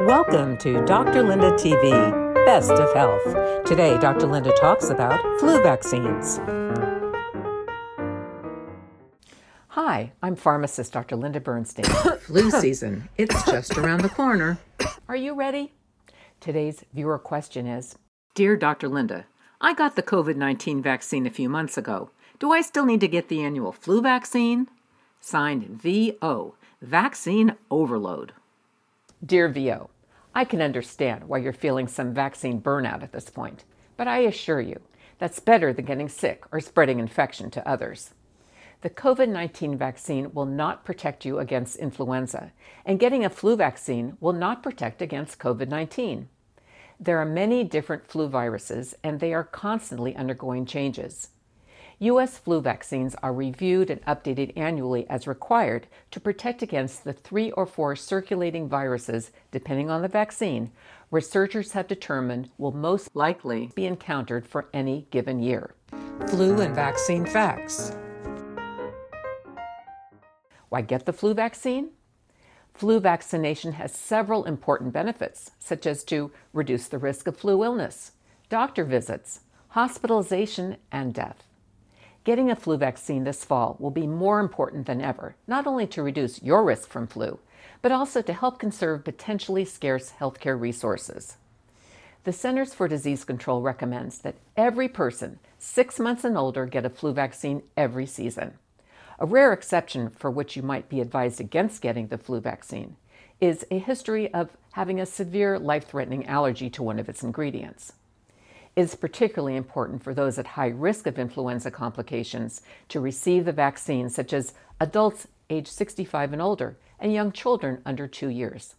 Welcome to Dr. Linda TV, Best of Health. Today, Dr. Linda talks about flu vaccines. Hi, I'm pharmacist Dr. Linda Bernstein. flu season, it's just around the corner. Are you ready? Today's viewer question is Dear Dr. Linda, I got the COVID 19 vaccine a few months ago. Do I still need to get the annual flu vaccine? Signed VO, Vaccine Overload. Dear VO, I can understand why you're feeling some vaccine burnout at this point, but I assure you, that's better than getting sick or spreading infection to others. The COVID 19 vaccine will not protect you against influenza, and getting a flu vaccine will not protect against COVID 19. There are many different flu viruses, and they are constantly undergoing changes. U.S. flu vaccines are reviewed and updated annually as required to protect against the three or four circulating viruses, depending on the vaccine, researchers have determined will most likely be encountered for any given year. Flu and vaccine facts. Why get the flu vaccine? Flu vaccination has several important benefits, such as to reduce the risk of flu illness, doctor visits, hospitalization, and death. Getting a flu vaccine this fall will be more important than ever, not only to reduce your risk from flu, but also to help conserve potentially scarce healthcare resources. The Centers for Disease Control recommends that every person six months and older get a flu vaccine every season. A rare exception for which you might be advised against getting the flu vaccine is a history of having a severe life threatening allergy to one of its ingredients is particularly important for those at high risk of influenza complications to receive the vaccine, such as adults age 65 and older and young children under two years.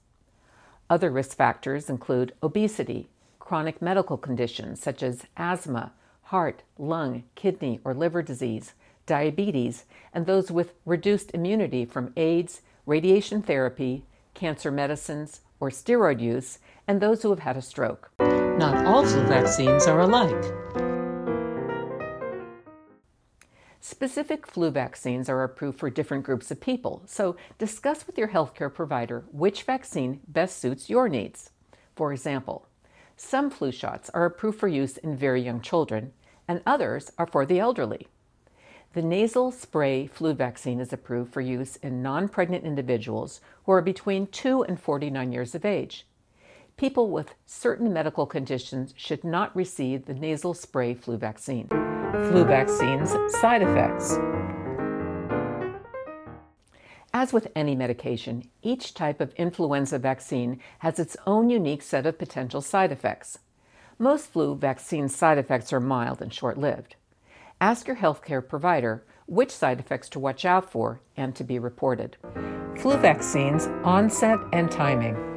Other risk factors include obesity, chronic medical conditions such as asthma, heart, lung, kidney, or liver disease, diabetes, and those with reduced immunity from AIDS, radiation therapy, cancer medicines, or steroid use, and those who have had a stroke. Not all flu vaccines are alike. Specific flu vaccines are approved for different groups of people, so discuss with your healthcare provider which vaccine best suits your needs. For example, some flu shots are approved for use in very young children, and others are for the elderly. The nasal spray flu vaccine is approved for use in non pregnant individuals who are between 2 and 49 years of age people with certain medical conditions should not receive the nasal spray flu vaccine. Flu vaccines side effects. As with any medication, each type of influenza vaccine has its own unique set of potential side effects. Most flu vaccine side effects are mild and short lived. Ask your healthcare provider which side effects to watch out for and to be reported. Flu vaccines, onset and timing.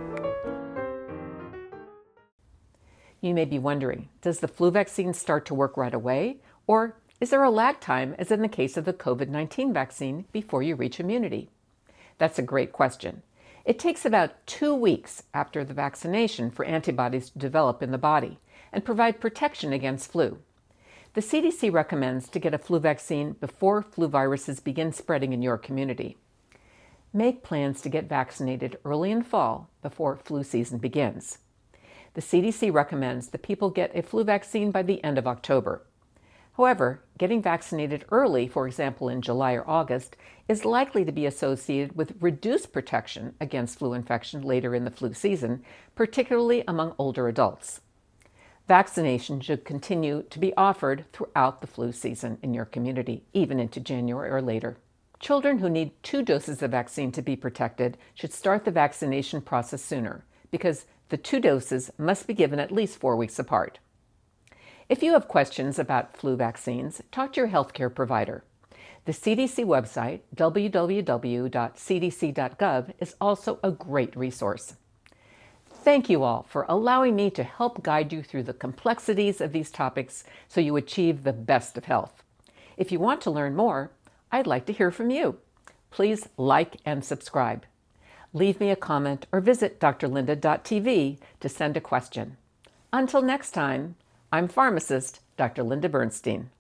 You may be wondering does the flu vaccine start to work right away? Or is there a lag time, as in the case of the COVID 19 vaccine, before you reach immunity? That's a great question. It takes about two weeks after the vaccination for antibodies to develop in the body and provide protection against flu. The CDC recommends to get a flu vaccine before flu viruses begin spreading in your community. Make plans to get vaccinated early in fall before flu season begins the CDC recommends that people get a flu vaccine by the end of October. However, getting vaccinated early, for example in July or August, is likely to be associated with reduced protection against flu infection later in the flu season, particularly among older adults. Vaccination should continue to be offered throughout the flu season in your community, even into January or later. Children who need two doses of vaccine to be protected should start the vaccination process sooner because the two doses must be given at least four weeks apart. If you have questions about flu vaccines, talk to your healthcare provider. The CDC website, www.cdc.gov, is also a great resource. Thank you all for allowing me to help guide you through the complexities of these topics so you achieve the best of health. If you want to learn more, I'd like to hear from you. Please like and subscribe leave me a comment, or visit drlinda.tv to send a question. Until next time, I'm pharmacist Dr. Linda Bernstein.